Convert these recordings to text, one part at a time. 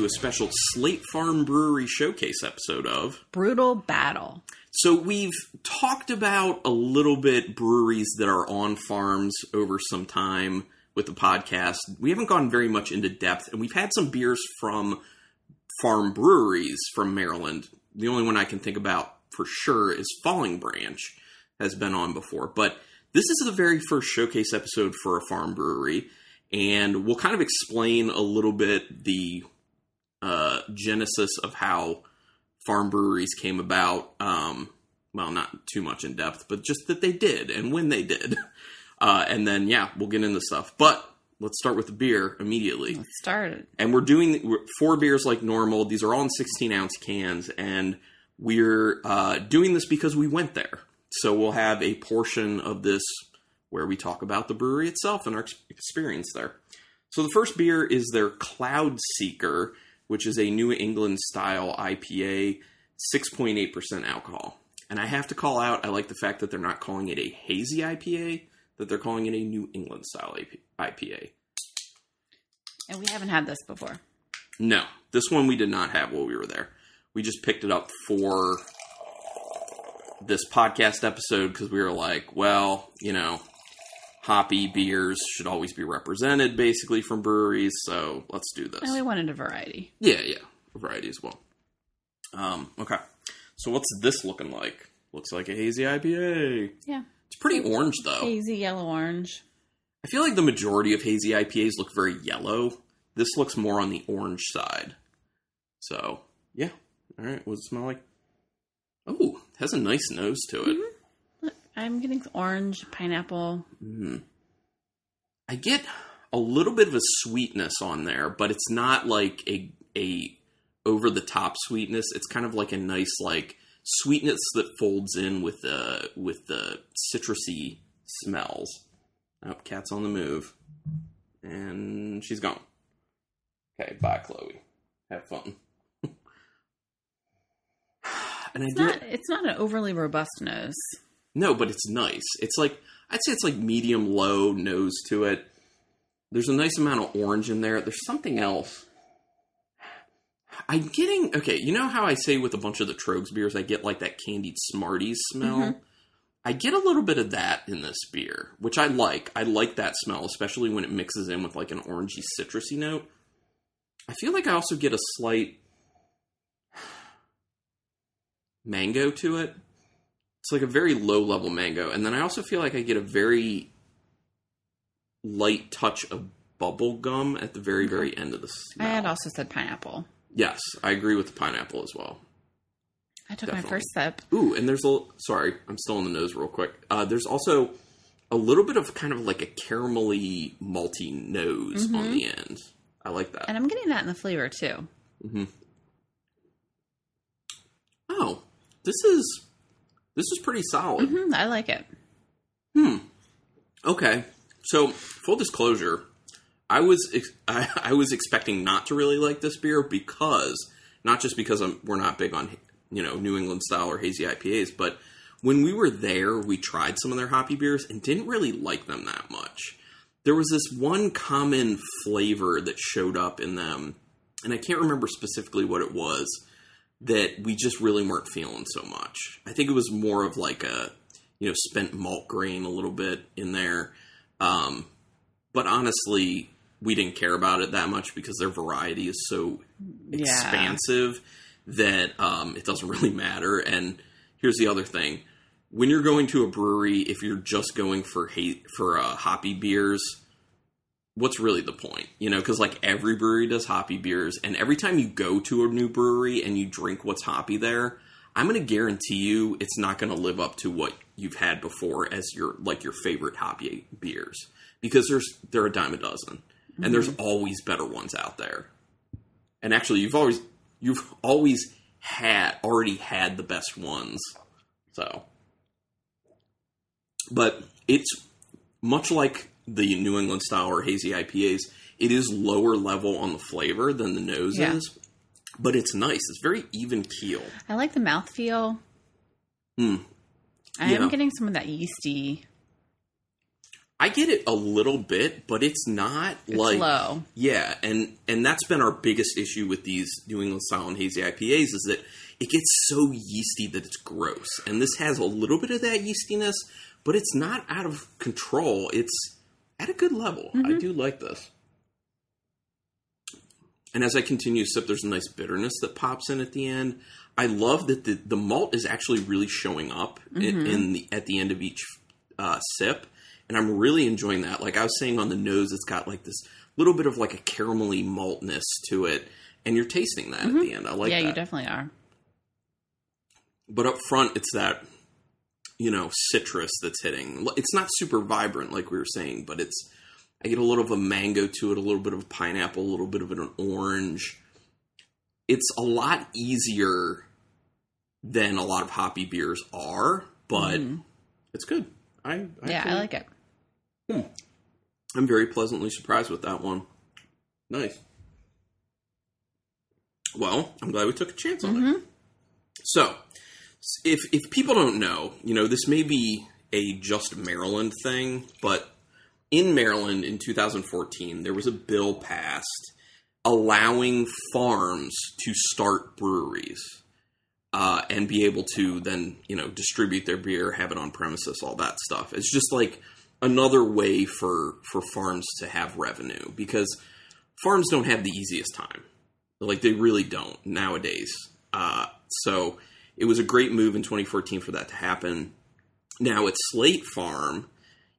to a special Slate Farm Brewery Showcase episode of Brutal Battle. So we've talked about a little bit breweries that are on farms over some time with the podcast. We haven't gone very much into depth, and we've had some beers from farm breweries from Maryland. The only one I can think about for sure is Falling Branch has been on before, but this is the very first showcase episode for a farm brewery, and we'll kind of explain a little bit the uh, genesis of how farm breweries came about. Um, well, not too much in depth, but just that they did and when they did. Uh, and then, yeah, we'll get into stuff. But let's start with the beer immediately. Let's start it. And we're doing four beers like normal. These are all in 16 ounce cans. And we're uh, doing this because we went there. So we'll have a portion of this where we talk about the brewery itself and our experience there. So the first beer is their Cloud Seeker, which is a New England style IPA, 6.8% alcohol. And I have to call out, I like the fact that they're not calling it a hazy IPA, that they're calling it a New England style IPA. And we haven't had this before. No, this one we did not have while we were there. We just picked it up for this podcast episode because we were like, well, you know, hoppy beers should always be represented basically from breweries, so let's do this. And we wanted a variety. Yeah, yeah, a variety as well. Um, okay, so what's this looking like? Looks like a hazy IPA. Yeah. It's pretty orange though. Hazy yellow orange. I feel like the majority of hazy IPAs look very yellow. This looks more on the orange side. So, yeah. All right, what does it smell like? Oh, has a nice nose to it. Look, I'm getting orange, pineapple. Hmm. I get a little bit of a sweetness on there, but it's not like a a over the top sweetness. It's kind of like a nice like sweetness that folds in with the with the citrusy smells. Oh, cat's on the move, and she's gone. Okay, bye, Chloe. Have fun. and I It's do not. It's not an overly robust nose. No, but it's nice. It's like I'd say it's like medium low nose to it. There's a nice amount of orange in there. There's something else. I'm getting okay. You know how I say with a bunch of the Tröegs beers, I get like that candied Smarties smell. Mm-hmm. I get a little bit of that in this beer, which I like. I like that smell, especially when it mixes in with like an orangey, citrusy note. I feel like I also get a slight mango to it. It's like a very low level mango, and then I also feel like I get a very light touch of bubble gum at the very, very end of the smell. I had also said pineapple. yes, I agree with the pineapple as well. I took my first sip. Ooh, and there's a sorry, I'm still on the nose real quick. Uh, there's also a little bit of kind of like a caramelly malty nose on the end. I like that. And I'm getting that in the flavor too. Mm-hmm. Oh, this is this is pretty solid. Mhm, I like it. Hmm. Okay, so full disclosure, I was ex- I, I was expecting not to really like this beer because not just because I'm, we're not big on you know New England style or hazy IPAs, but when we were there, we tried some of their hoppy beers and didn't really like them that much. There was this one common flavor that showed up in them, and I can't remember specifically what it was that we just really weren't feeling so much. I think it was more of like a you know spent malt grain a little bit in there. Um, but honestly, we didn't care about it that much because their variety is so Yeah. expansive that um, it doesn't really matter. And here's the other thing: when you're going to a brewery, if you're just going for hate for uh, hoppy beers, what's really the point? You know, because like every brewery does hoppy beers, and every time you go to a new brewery and you drink what's hoppy there, I'm going to guarantee you it's not going to live up to what you've had before as your like your favorite hoppy beers because there's they're a dime a dozen, and there's mm-hmm. always better ones out there. And actually, you've always you've always had already had the best ones, so. But it's much like the New England style or hazy IPAs, it is lower level on the flavor than the nose Yeah. is, but it's nice. It's very even keel. I like the mouthfeel. Hmm. I Yeah. am getting some of that yeasty. I get it a little bit, but it's not It's like low. Yeah, and and that's been our biggest issue with these New England style and hazy IPAs is that it gets so yeasty that it's gross. And this has a little bit of that yeastiness, but it's not out of control. It's at a good level. I mm-hmm. do like this. And as I continue to sip, there's a nice bitterness that pops in at the end. I love that the, the malt is actually really showing up in, in the at the end of each uh, sip, and I'm really enjoying that. Like I was saying on the nose, it's got like this little bit of like a caramelly maltness to it, and you're tasting that at mm-hmm. the end. I like that. yeah, that. you definitely are. but up front, it's that you know citrus that's hitting. It's not super vibrant like we were saying, but it's I get a little of a mango to it, a little bit of a pineapple, a little bit of an orange. It's a lot easier than a lot of hoppy beers are, but it's good. I, I Mm-hmm. yeah, I like it. I'm very pleasantly surprised with that one. Nice. Well, I'm glad we took a chance on it. So, if if people don't know, you know, this may be a just Maryland thing, but in Maryland in 2014, there was a bill passed allowing farms to start breweries uh, and be able to then, you know, distribute their beer, have it on premises, all that stuff. It's just like another way for for farms to have revenue because farms don't have the easiest time. Like they really don't nowadays. Uh, so it was a great move in 2014 for that to happen. Now at Slate Farm,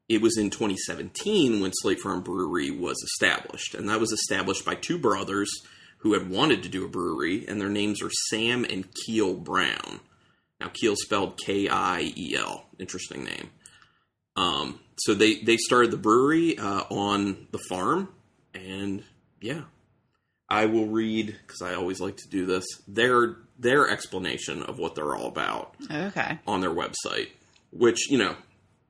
it was in 2017 when Slate Farm Brewery was established, and that was established by two brothers who had wanted to do a brewery, and their names are Sam and Kiel Brown. Now Kiel spelled K I E L. Interesting name. Um, so they they started the brewery uh, on the farm, and yeah, I will read because I always like to do this. Their their explanation of what they're all about Okay. on their website, which you know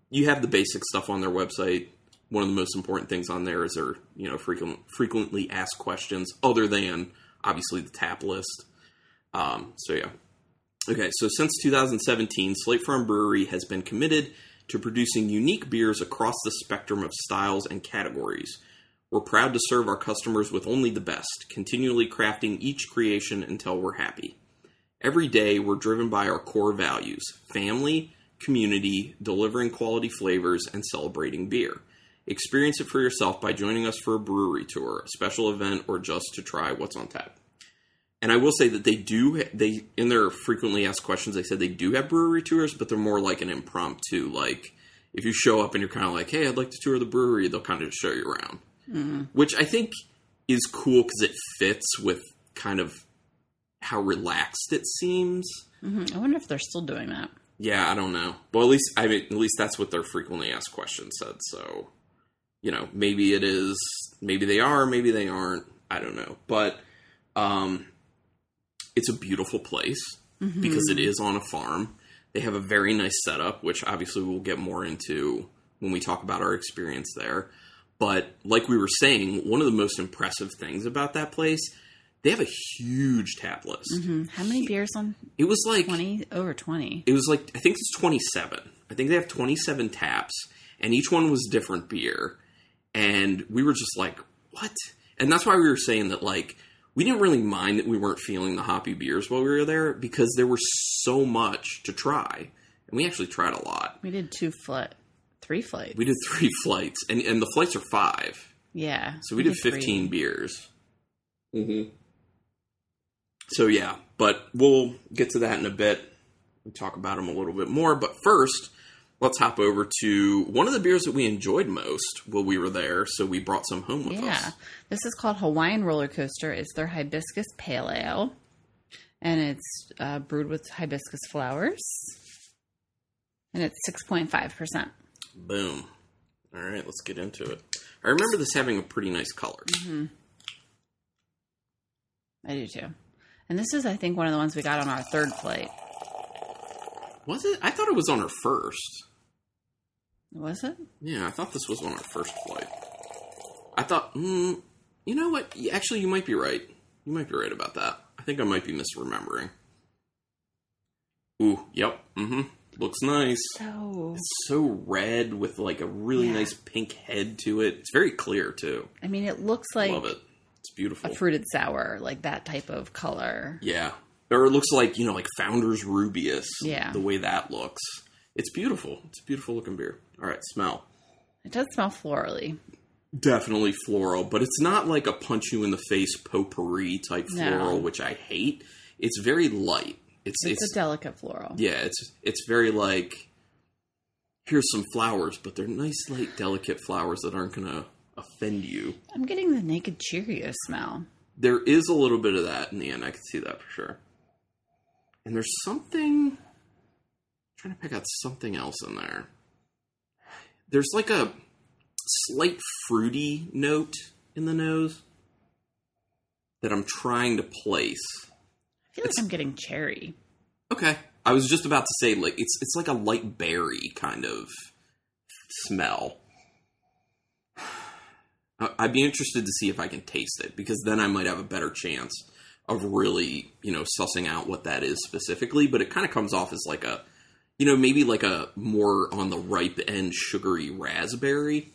you have the basic stuff on their website. One of the most important things on there is their you know frequent frequently asked questions, other than obviously the tap list. Um, so yeah, okay. So since 2017, Slate Farm Brewery has been committed to producing unique beers across the spectrum of styles and categories. We're proud to serve our customers with only the best, continually crafting each creation until we're happy. Every day, we're driven by our core values family, community, delivering quality flavors, and celebrating beer. Experience it for yourself by joining us for a brewery tour, a special event, or just to try what's on tap. And I will say that they do they in their frequently asked questions they said they do have brewery tours, but they're more like an impromptu. Like if you show up and you're kind of like, "Hey, I'd like to tour the brewery," they'll kind of just show you around, mm-hmm. which I think is cool because it fits with kind of how relaxed it seems. hmm I wonder if they're still doing that. Yeah, I don't know. Well, at least I mean, at least that's what their frequently asked questions said. So, you know, maybe it is, maybe they are, maybe they aren't. I don't know, but um, it's a beautiful place because it is on a farm. They have a very nice setup, which obviously we'll get more into when we talk about our experience there. But like we were saying, one of the most impressive things about that place, they have a huge tap list. hmm How many beers on It was like 20? Over 20. it was like I think it's 27. I think they have 27 taps and each one was different beer and we were just like, "What?" And that's why we were saying that like we didn't really mind that we weren't feeling the hoppy beers while we were there because there was so much to try. And we actually tried a lot. We did two flight, three flights. We did 3 flights and and the flights are 5. yeah. So we did three. 15 beers. Mhm. So yeah, but we'll get to that in a bit. We talk about them a little bit more, but first, let's hop over to one of the beers that we enjoyed most while we were there. So we brought some home with Yeah. us. Yeah, this is called Hawaiian Roller Coaster. It's their hibiscus pale ale. And it's uh, brewed with hibiscus flowers. And it's 6.5%. Boom. All right, let's get into it. I remember this having a pretty nice color. I do too. And this is, I think, one of the ones we got on our third flight. Was it? I thought it was on our first. Was it? Yeah, I thought this was on our first flight. I thought, mm, you know what? Actually, you might be right. You might be right about that. I think I might be misremembering. Ooh, yep. Mm-hmm. Looks nice. So, It's so red with like a really Yeah. nice pink head to it. It's very clear too. I mean, it looks like Love it. It's beautiful. a fruited sour, like that type of color. Yeah. Or it looks like, you know, like Founders Rubaeus. Yeah. The way that looks. It's beautiful. It's a beautiful looking beer. All right, smell. It does smell florally. Definitely floral, but it's not like a punch you in the face potpourri type No. floral, which I hate. It's very light. It's It's, it's, a delicate floral. yeah, it's it's very like here's some flowers, but they're nice, light, delicate flowers that aren't gonna offend you. I'm getting the naked Cheerio smell. There is a little bit of that in the end. I can see that for sure. And there's something. I'm trying to pick out something else in there. There's like a slight fruity note in the nose that I'm trying to place. I feel like I'm getting cherry. Okay. I was just about to say like it's it's like a light berry kind of smell. I'd be interested to see if I can taste it because then I might have a better chance of really, you know, sussing out what that is specifically, but it kind of comes off as like a you know, maybe like a more on the ripe end sugary raspberry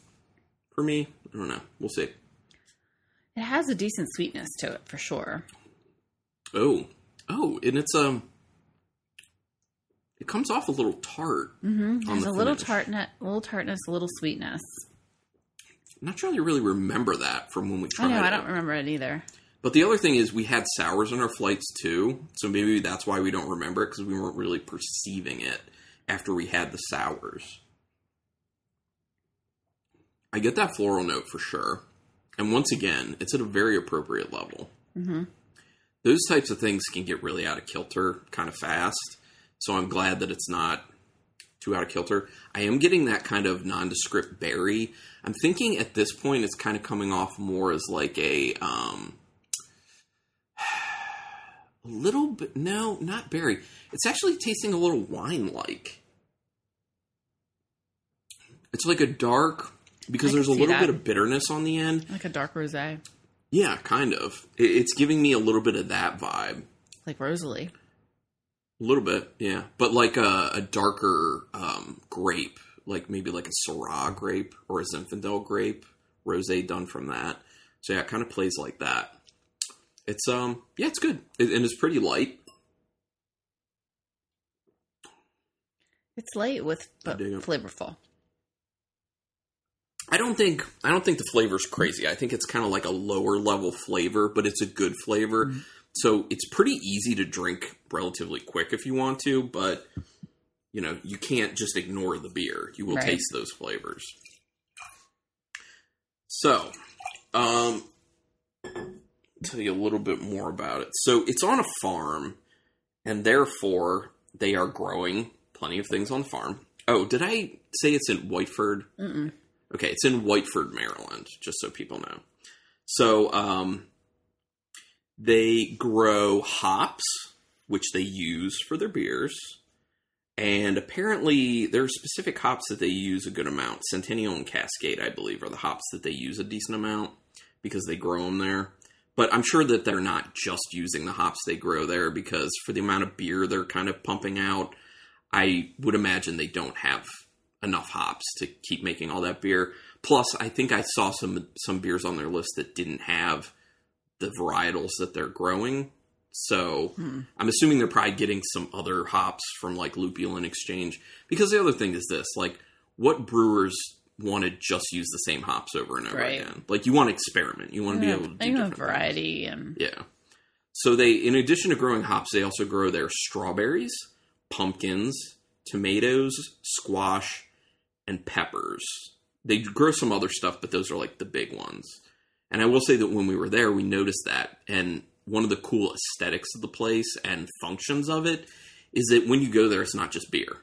for me. I don't know. We'll see. It has a decent sweetness to it for sure. Oh. Oh, and it's um it comes off a little tart. Mm-hmm. There's the a little tartness, little tartness, a little sweetness. I'm not sure I really remember that from when we I tried know, it. I don't remember it either. But the other thing is we had sours on our flights too, so maybe that's why we don't remember it because we weren't really perceiving it after we had the sours. I get that floral note for sure, and once again, it's at a very appropriate level. Mm-hmm. Those types of things can get really out of kilter kind of fast, so I'm glad that it's not too out of kilter. I am getting that kind of nondescript berry. I'm thinking at this point it's kind of coming off more as like a um a little bit no, not berry. It's actually tasting a little wine like. It's like a dark because there's a little that. bit of bitterness on the end. Like a dark rosé, Yeah, kind of. It's giving me a little bit of that vibe. like Rosalie. A little bit, yeah, but like a, a darker um, grape, like maybe like a Syrah grape or a Zinfandel grape, rosé done from that. So yeah, it kind of plays like that. It's um, yeah, it's good, it, and it's pretty light. It's light with but flavorful. I don't think I don't think the flavor's crazy. I think it's kind of like a lower level flavor, but it's a good flavor. So it's pretty easy to drink relatively quick if you want to, but you know, you can't just ignore the beer. You will Right. taste those flavors. So, um tell you a little bit more about it. So, it's on a farm and therefore they are growing plenty of things on the farm. Oh, did I say it's in Whiteford? Mm-mm. Okay, it's in Whiteford, Maryland, just so people know. So, um, they grow hops, which they use for their beers. And apparently, there are specific hops that they use a good amount. Centennial and Cascade, I believe, are the hops that they use a decent amount because they grow them there. But I'm sure that they're not just using the hops they grow there because for the amount of beer they're kind of pumping out, I would imagine they don't have enough hops to keep making all that beer. Plus, I think I saw some some beers on their list that didn't have the varietals that they're growing. So hmm. I'm assuming they're probably getting some other hops from like Lupulin Exchange. Because the other thing is this: like, what brewers want to just use the same hops over and over Right. again? Like, you want to experiment. You want to be able to do different things. variety and Yeah. So they, in addition to growing hops, they also grow their strawberries, pumpkins, tomatoes, squash, and peppers. They grow some other stuff, but those are like the big ones. And I will say that when we were there, we noticed that. And one of the cool aesthetics of the place and functions of it is that when you go there, it's not just beer.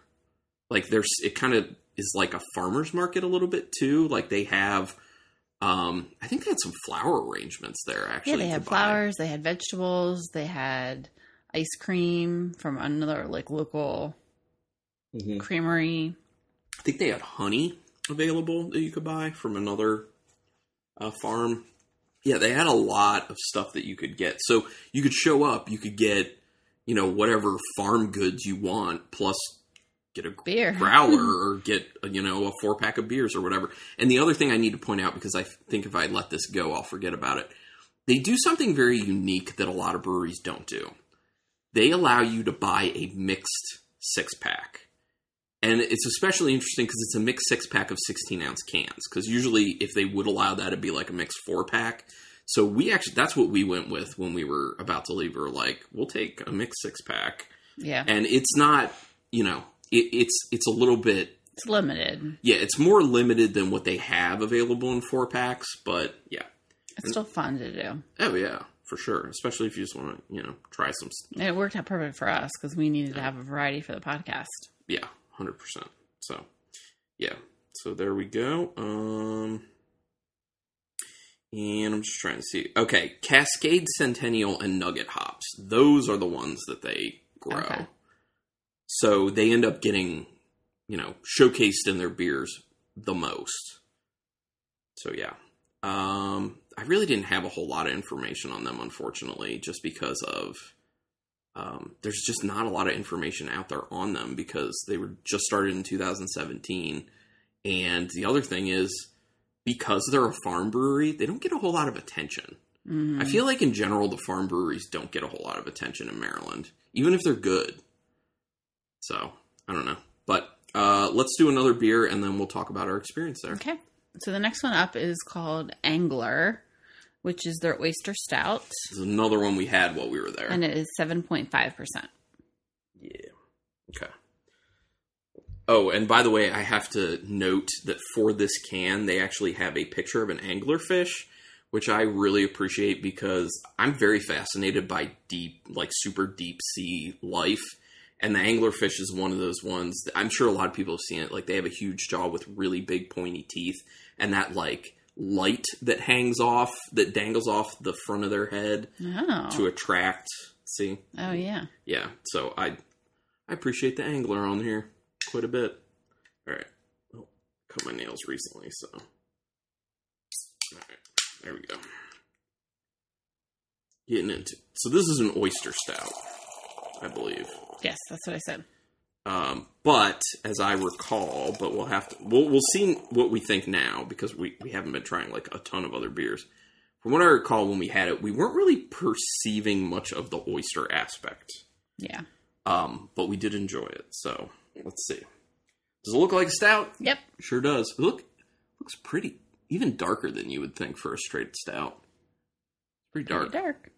Like there's, it kind of is like a farmer's market a little bit too. Like they have, um, I think they had some flower arrangements there actually. yeah, they had buy. flowers, they had vegetables, they had ice cream from another like local Mhm. creamery. I think they had honey available that you could buy from another uh, farm. Yeah, they had a lot of stuff that you could get. So you could show up, you could get, you know, whatever farm goods you want, plus get a Beer. growler or get you know a four pack of beers or whatever. And the other thing I need to point out because I think if I let this go, I'll forget about it. They do something very unique that a lot of breweries don't do. They allow you to buy a mixed six pack. And it's especially interesting because it's a mixed six pack of 16 ounce cans. Because usually, if they would allow that, it'd be like a mixed four pack. So we actually, that's what we went with when we were about to leave. We were like, we'll take a mixed six pack. Yeah. And it's not, you know, it, it's it's a little bit, It's limited. yeah, it's more limited than what they have available in four packs. But yeah, It's still fun to do. oh yeah, for sure. Especially if you just want to, you know, try some, s- And it worked out perfect for us because we needed to have a variety for the podcast. yeah, hundred percent. So yeah, so there we go. Um, and I'm just trying to see. Okay, Cascade Centennial and Nugget hops. Those are the ones that they grow. Okay. So they end up getting, you know, showcased in their beers the most. So yeah. Um I really didn't have a whole lot of information on them unfortunately just because of um, there's just not a lot of information out there on them because they were just started in 2017 and the other thing is because they're a farm brewery they don't get a whole lot of attention Mhm. I feel like in general the farm breweries don't get a whole lot of attention in Maryland, even if they're good. So I don't know, but uh, let's do another beer and then we'll talk about our experience there. Okay. So the next one up is called Angler, which is their oyster stout, This is another one we had while we were there. and it is 7.5%. yeah. Okay. Oh, and by the way, I have to note that for this can, they actually have a picture of an anglerfish, which I really appreciate because I'm very fascinated by deep, like super deep sea life. And the anglerfish is one of those ones that I'm sure a lot of people have seen it. Like they have a huge jaw with really big pointy teeth, and that like light that hangs off, that dangles off the front of their head Oh. to attract. See, oh, yeah. yeah. So I I appreciate the angler on here quite a bit. All right, well, oh, cut my nails recently, so all right, there we go. Getting into so this is an oyster stout, I believe. Yes, that's what I said. Um, but as I recall, but we'll have to we'll we'll see what we think now because we we haven't been trying like a ton of other beers. From what I recall when we had it, we weren't really perceiving much of the oyster aspect. Yeah. Um, but we did enjoy it. So let's see. Does it look like a stout? Yep. Sure does. Look, looks pretty, even darker than you would think for a straight stout. Pretty dark. Pretty dark.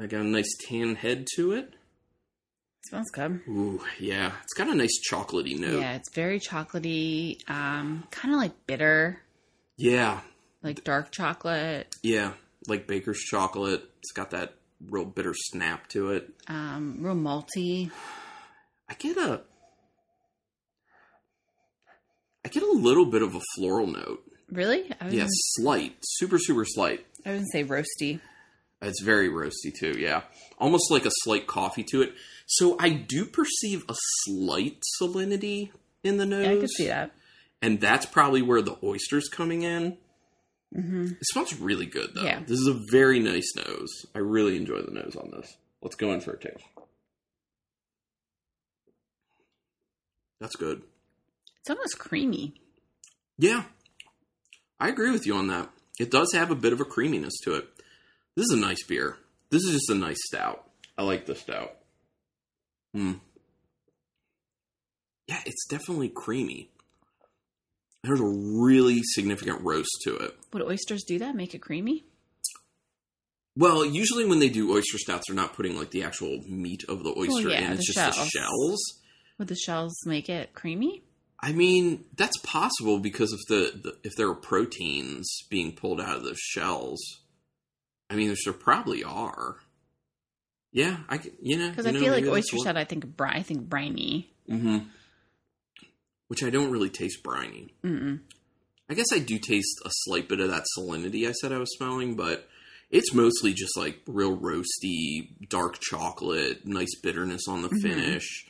I got a nice tan head to it. Smells good. Ooh, yeah, it's got a nice chocolatey note. Yeah, it's very chocolatey, um, kind of like bitter, yeah, like dark chocolate, yeah, like baker's chocolate. It's got that real bitter snap to it. um, real malty. I get a, I get a little bit of a floral note. Really? I was, Yeah, gonna, slight, super, super slight. I gonna say roasty. It's very roasty too, yeah. Almost like a slight coffee to it. So I do perceive a slight salinity in the nose. Yeah, I could see that. And that's probably where the oyster's coming in. hmm It smells really good though. Yeah. This is a very nice nose. I really enjoy the nose on this. Let's go in for a taste. That's good. It's almost creamy. Yeah. I agree with you on that. It does have a bit of a creaminess to it. This is a nice beer. This is just a nice stout. I like the stout. Hmm. Yeah, it's definitely creamy. There's a really significant roast to it. Would oysters do that? Make it creamy? Well, usually when they do oyster stouts, they're not putting like the actual meat of the oyster yeah, in. It's just the shells. shells. Would the shells make it creamy? I mean, that's possible because of the, the if there are proteins being pulled out of those shells. I mean, there probably are. Yeah, I you know Because I know, feel like oyster what- stout. I think bri- I think briny. Mhm. Which I don't really taste briny. Mm-mm. I guess I do taste a slight bit of that salinity I said I was smelling, but it's mostly just like real roasty, dark chocolate, nice bitterness on the Mhm. finish.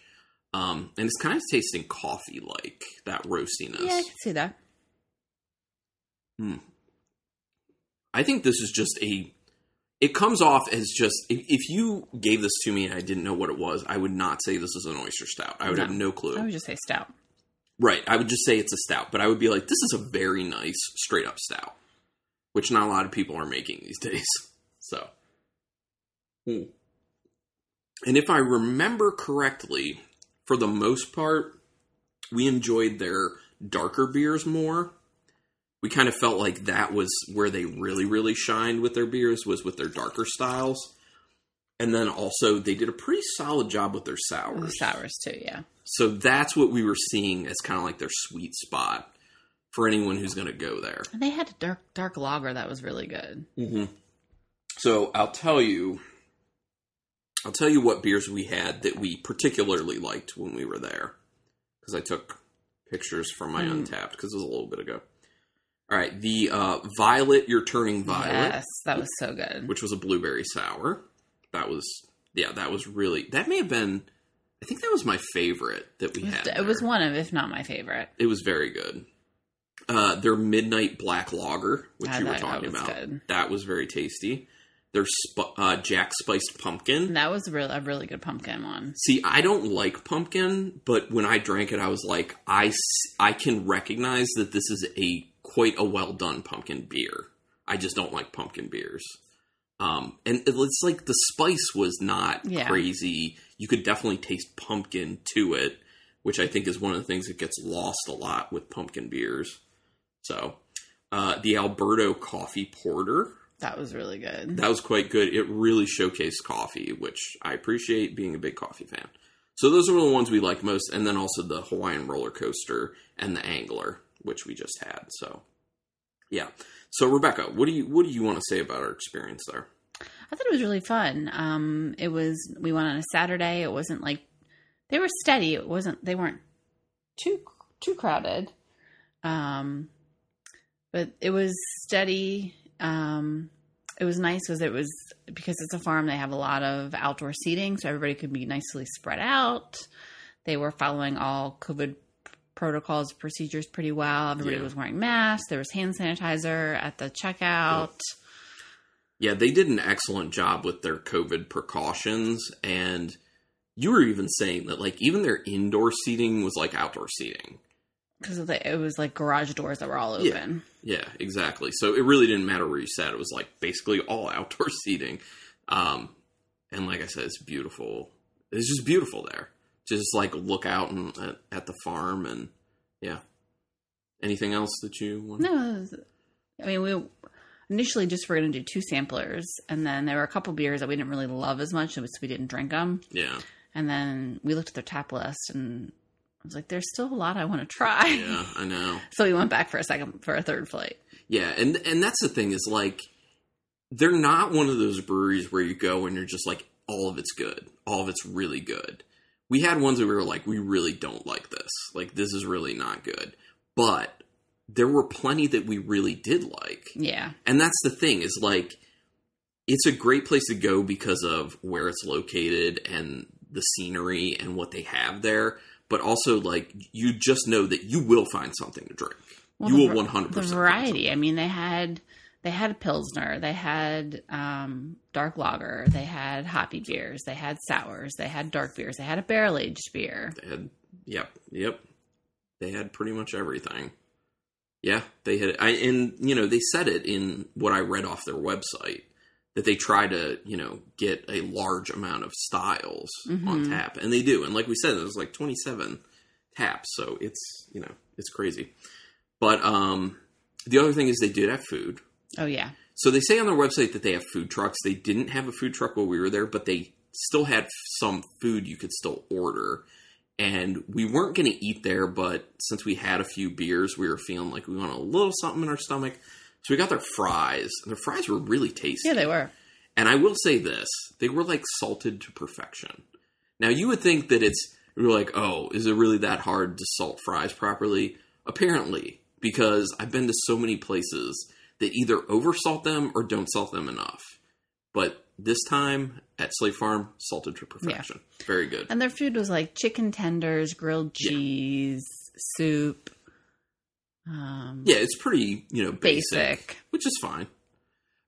Um, and it's kind of tasting coffee like that roastiness. Yeah, I can see that. Hmm. I think this is just a it comes off as just if, if you gave this to me and I didn't know what it was, I would not say this is an oyster stout. I would No. have no clue. I would just say stout. Right. I would just say it's a stout, but I would be like, this is a very nice straight up stout, which not a lot of people are making these days. So, Hmm. and if I remember correctly, for the most part, we enjoyed their darker beers more. We kind of felt like that was where they really, really shined with their beers was with their darker styles. And then also they did a pretty solid job with their The sours. sours too, yeah. So that's what we were seeing as kind of like their sweet spot for anyone who's going to go there. And they had a dark dark lager that was really good. Mm-hmm. So I'll tell you, I'll tell you what beers we had that we particularly liked when we were there, because I took pictures from my Mm. Untappd because it was a little bit ago. All right, the uh, Violet, you're turning violet, Yes, that was so good. which was a blueberry sour. That was yeah, that was really that may have been. I think that was my favorite that we It was, had. it was one of, if not my favorite. It was very good. Uh, their midnight black lager, which I you were talking was about, good. that was very tasty. Their sp- uh, Jack spiced pumpkin. That was real a really good pumpkin one. See, I don't like pumpkin, but when I drank it, I was like, I, s- I can recognize that this is a quite a well done pumpkin beer. I just don't like pumpkin beers. Um, and it's like the spice was not Yeah. crazy. You could definitely taste pumpkin to it, which I think is one of the things that gets lost a lot with pumpkin beers. So, uh, the Alberto Coffee Porter, That was really good. that was quite good. It really showcased coffee, which I appreciate being a big coffee fan. So those are the ones we like most, and then also the Hawaiian roller coaster and the Angler, which we just had. So, yeah. So Rebecca, what do you what do you want to say about our experience there? I thought it was really fun. Um, it was we went on a Saturday. It wasn't like they were steady. It wasn't they weren't too too crowded. Um, but it was steady. Um, it was nice because it was because it's a farm. They have a lot of outdoor seating, so everybody could be nicely spread out. They were following all COVID protocols, procedures pretty well. Everybody Yeah. was wearing masks. There was hand sanitizer at the checkout. Yeah, they did an excellent job with their COVID precautions, and you were even saying that like even their indoor seating was like outdoor seating. because it was like garage doors that were all Yeah. open. Yeah, exactly. So it really didn't matter where you sat. It was like basically all outdoor seating. Um, and like I said, it's beautiful. It's just beautiful there. Just like look out and at, at the farm and yeah. Anything else that you want? No, I mean we initially just were going to do two samplers, and then there were a couple beers that we didn't really love as much, so we didn't drink them. Yeah, And then we looked at their tap list, and I was like, "There's still a lot I want to try." yeah, I know. so we went back for a second for a third flight. Yeah, and and that's the thing is like they're not one of those breweries where you go and you're just like all of it's good, all of it's really good. We had ones that we were like, we really don't like this. Like this is really not good. But there were plenty that we really did like. Yeah, And that's the thing is like it's a great place to go because of where it's located and the scenery and what they have there, but also like you just know that you will find something to drink. Well, you will var- one hundred the percent variety. I mean, they had they had pilsner, they had um, dark lager, they had hoppy beers, they had sours, they had dark beers, they had a barrel aged beer. They had, yep, yep. They had pretty much everything. Yeah, they had. I and you know they said it in what I read off their website that they try to you know get a large amount of styles on Mhm. tap, and they do. And like we said, there's like 27 taps, so it's you know it's crazy. But um, the other thing is they did have food. Oh yeah, So they say on their website that they have food trucks. They didn't have a food truck while we were there, but they still had some food you could still order. And we weren't going to eat there, but since we had a few beers, we were feeling like we wanted a little something in our stomach. So we got their fries. And their fries were really tasty. yeah, they were. And I will say this they were like salted to perfection. Now, you would think that it's, you're like, oh, is it really that hard to salt fries properly? Apparently, because I've been to so many places that either oversalt them or don't salt them enough. But this time at Slate Farm, salted to perfection. Very good. And their food was like chicken tenders, grilled Yeah. cheese, soup. Um, Yeah, it's pretty, you know, basic, basic. which is fine.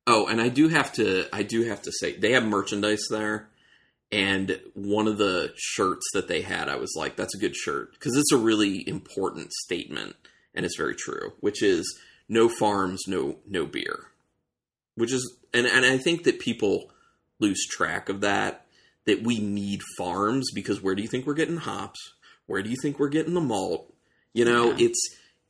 Oh, and I do have to I do have to say they have merchandise there. And one of the shirts that they had, I was like, that's a good shirt. Because it's a really important statement, and it's very true, which is no farms, no no beer. Which is and, and I think that people lose track of that, that we need farms because where do you think we're getting hops? Where do you think we're getting the malt? You know, Yeah. it's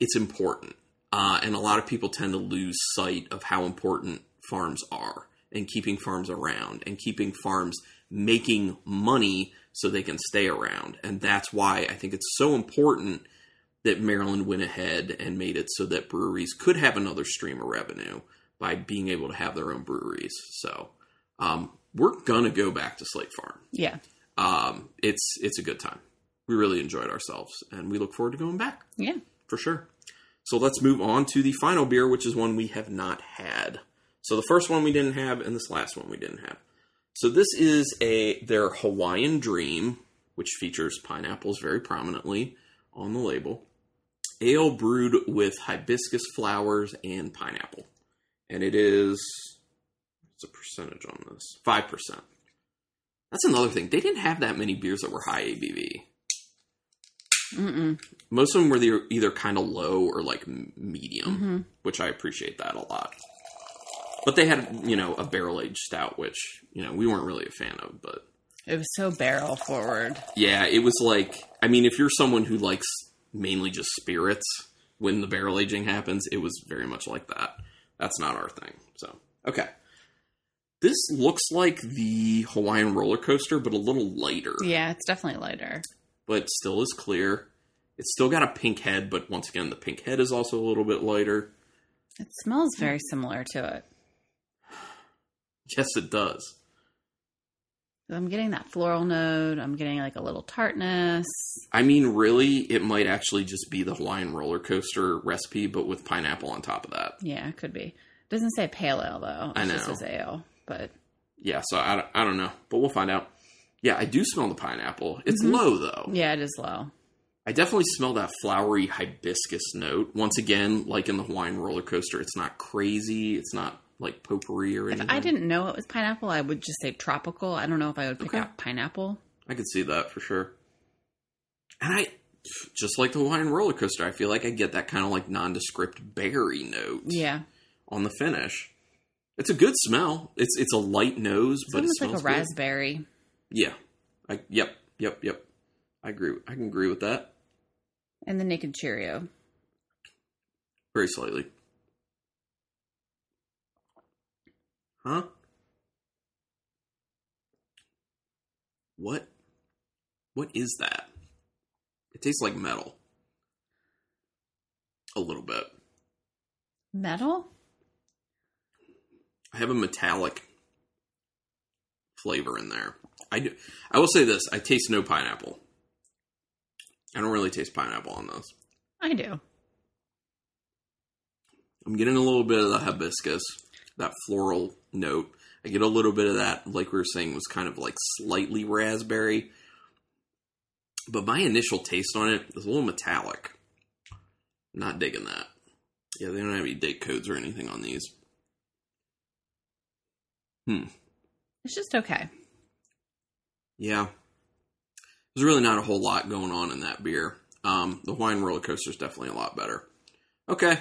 it's important. Uh, and a lot of people tend to lose sight of how important farms are and keeping farms around and keeping farms making money so they can stay around. And that's why I think it's so important that Maryland went ahead and made it so that breweries could have another stream of revenue by being able to have their own breweries. So um, we're gonna go back to Slate Farm. Yeah. Um, it's it's a good time. We really enjoyed ourselves, and we look forward to going back Yeah. for sure. So let's move on to the final beer, which is one we have not had. So the first one we didn't have, and this last one we didn't have. So this is a their Hawaiian Dream, which features pineapples very prominently on the label. Ale brewed with hibiscus flowers and pineapple, and it is what's the percentage on this? Five percent. That's another thing. They didn't have that many beers that were high ABV Mm-mm. most of them were the, either kind of low or like medium, hmm which I appreciate that a lot. But they had, you know, a barrel aged stout, which you know we weren't really a fan of. But It was so barrel forward. yeah, it was like, I mean, if you're someone who likes mainly just spirits when the barrel aging happens, it was very much like that. That's not our thing. So okay, this looks like the Hawaiian roller coaster, but a little lighter. Yeah, it's definitely lighter. but still is clear. It's still got a pink head, but once again, the pink head is also a little bit lighter. It smells very similar to it. Yes, it does. I'm getting that floral note. I'm getting like a little tartness. I mean, really, it might actually just be the Hawaiian roller coaster recipe, but with pineapple on top of that. Yeah, it could be. doesn't say pale ale though. It I just know. says ale. But Yeah, so I, don't- I don't know, but we'll find out. Yeah, I do smell the pineapple. It's Mhm. low, though. yeah, it is low. I definitely smell that flowery hibiscus note. Once again, like in the Hawaiian roller coaster, it's not crazy. It's not like potpourri or If anything. I didn't know it was pineapple, I would just say tropical. I don't know if I would pick Okay. out pineapple. I could see that for sure. And I, just like the Hawaiian roller coaster, I feel like I get that kind of like nondescript berry note Yeah, on the finish. It's a good smell. It's it's a light nose, it's but it almost like smells a good. raspberry. Yeah. I yep yep yep. I agree. I can agree with that And the naked Cheerio. very slightly. Huh? What? What is that? It tastes like metal. A little bit. Metal? I have a metallic flavor in there. I do, I will say this: I taste no pineapple. I don't really taste pineapple on those. I do. I'm getting a little bit of the hibiscus, that floral note. I get a little bit of that, like we were saying, was kind of like slightly raspberry. But my initial taste on it is a little metallic. Not digging that. Yeah, they don't have any date codes or anything on these. Hmm. It's just okay. Yeah. There's really not a whole lot going on in that beer. Um, the wine roller coaster is definitely a lot better. Okay.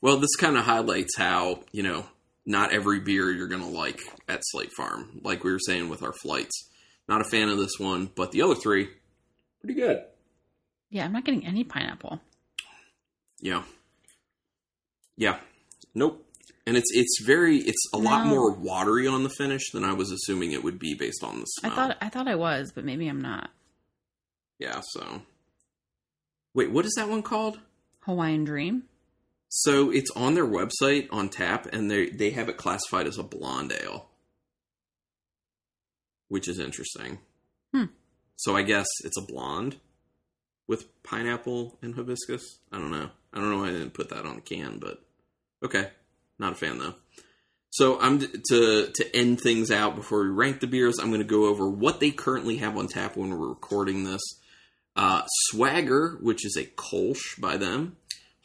Well, this kind of highlights how, you know, not every beer you're going to like at Slate Farm. Like we were saying with our flights. Not a fan of this one, but the other three, pretty good. Yeah, I'm not getting any pineapple. Yeah. Yeah. Nope. And it's it's very it's a lot more watery on the finish than I was assuming it would be based on the smell. I thought I thought I was, but maybe I'm not. yeah, so Wait, what is that one called? Hawaiian Dream. So it's on their website on tap, and they they have it classified as a blonde ale, which is interesting. Hmm. So I guess it's a blonde with pineapple and hibiscus. I don't know. I don't know why I didn't put that on the can, but okay, not a fan though. So I'm to to end things out before we rank the beers. I'm going to go over what they currently have on tap when we're recording this. Uh, Swagger, which is a Kolsch by them.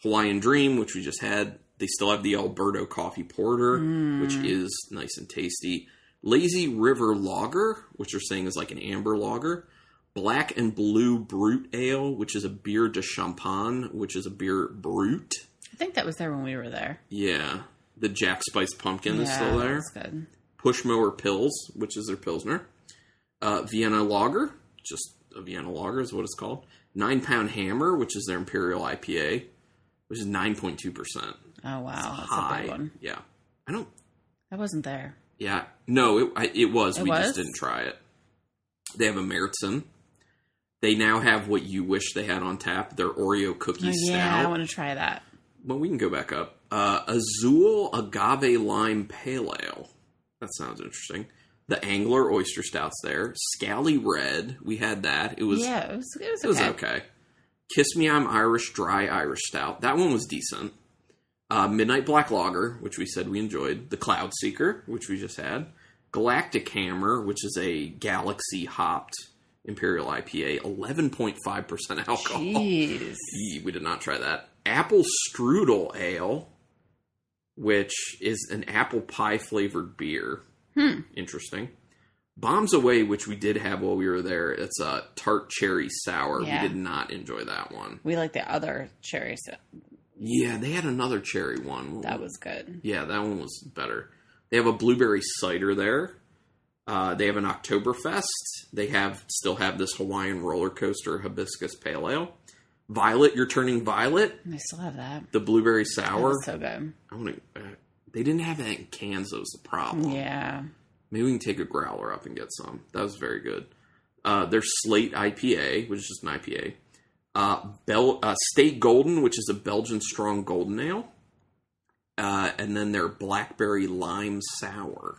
Hawaiian Dream, which we just had, They still have the Alberto Coffee Porter, which is nice and tasty. Lazy River Lager, which they're saying is like an amber lager. Black and Blue Brute Ale, which is a beer de champagne, which is a beer brute. I think that was there when we were there. Yeah. The Jack Spice Pumpkin is still there. That's good. Pushmower Pills, which is their Pilsner. Uh, Vienna Lager, just a Vienna Lager is what it's called. Nine Pound Hammer, which is their Imperial IPA, which is 9.2%. Oh wow, that's a High. one. Yeah. I don't, I wasn't there. yeah. No, it, I, it was. It we was? just didn't try it. They have a Meritzen. They now have what you wish they had on tap their Oreo cookie Oh, yeah, I want to try that. Well, we can go back up. Uh, Azul Agave Lime Pale Ale. That sounds interesting. The Angler Oyster Stouts there. Scally Red. We had that. It was yeah, it was. It was it was okay. okay. Kiss Me I'm Irish Dry Irish Stout. That one was decent. Uh, Midnight Black Lager, which we said we enjoyed. The Cloud Seeker, which we just had. Galactic Hammer, which is a Galaxy hopped Imperial IPA, 11.5% alcohol. Jeez. Yee, we did not try that. Apple Strudel Ale, which is an apple pie flavored beer. Hmm. Interesting. Bombs Away, which we did have while we were there. It's a tart cherry sour. Yeah. We did not enjoy that one. We like the other cherry. So Yeah, they had another cherry one. that was good. Yeah, that one was better. They have a blueberry cider there. Uh, they have an Oktoberfest. They have still have this Hawaiian roller coaster hibiscus pale ale. Violet, you're turning violet. I still have that. The blueberry sour. so good. I want to. Uh, they didn't have that in cans. That was the problem. Yeah. Maybe we can take a growler up and get some. That was very good. Uh, there's Slate IPA, which is just an IPA. Uh, Bel- uh, Slate Golden, which is a Belgian strong golden ale. Uh, and then their Blackberry Lime Sour.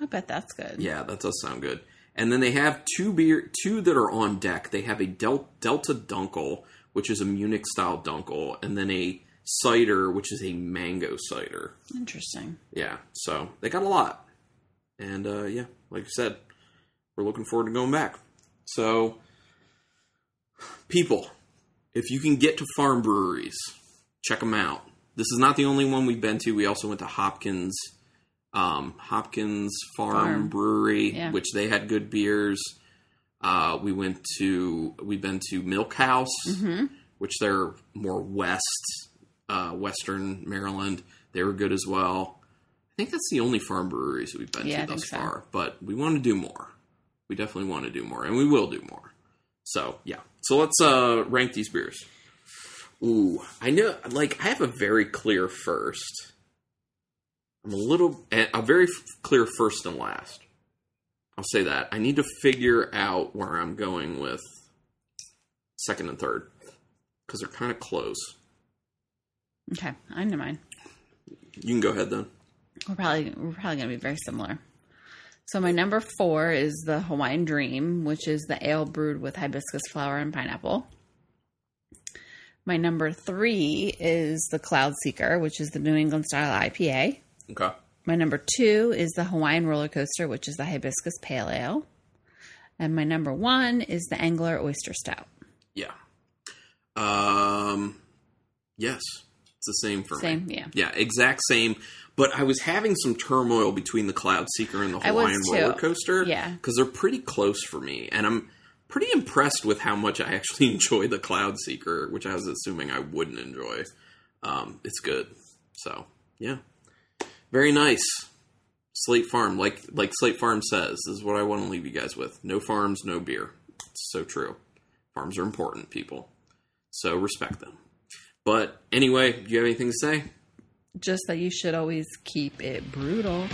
I bet that's good. Yeah, that does sound good. And then they have two beer, two that are on deck. They have a Del- Delta Dunkel, which is a Munich style Dunkel, and then a cider, which is a mango cider. Interesting. Yeah, so they got a lot. And uh, yeah, like I said, we're looking forward to going back. So, people, if you can get to farm breweries, check them out. This is not the only one we've been to. We also went to Hopkins, um, Hopkins Farm, Farm. Brewery, Yeah. which they had good beers. Uh, we went to we've been to Milk House, Mm-hmm. which they're more west, uh, Western Maryland. They were good as well. I think that's the only farm breweries we've been Yeah, to thus so. far. But we want to do more. We definitely want to do more, and we will do more. So yeah. So let's uh, rank these beers. Ooh, I know. Like I have a very clear first. I'm a little a very clear first and last. I'll say that. I need to figure out where I'm going with second and third because they're kind of close. Okay, I know mine. You can go ahead then. We're probably we're probably gonna be very similar. So my number four is the Hawaiian Dream, which is the ale brewed with hibiscus flower and pineapple. My number three is the Cloud Seeker, which is the New England style IPA. Okay. My number two is the Hawaiian Roller Coaster, which is the hibiscus pale ale. And my number one is the Angler Oyster Stout. Yeah. Um. Yes, it's the same for me. Same, yeah. Yeah, exact same. But I was having some turmoil between the Cloud Seeker and the Hawaiian roller coaster. Yeah. because they're pretty close for me, and I'm pretty impressed with how much I actually enjoy the Cloud Seeker, which I was assuming I wouldn't enjoy. Um, it's good. So yeah, very nice. Slate Farm, like like Slate Farm says, is what I want to leave you guys with. No farms, no beer. It's so true. Farms are important, people. So respect them. But anyway, do you have anything to say? Just that you should always keep it brutal.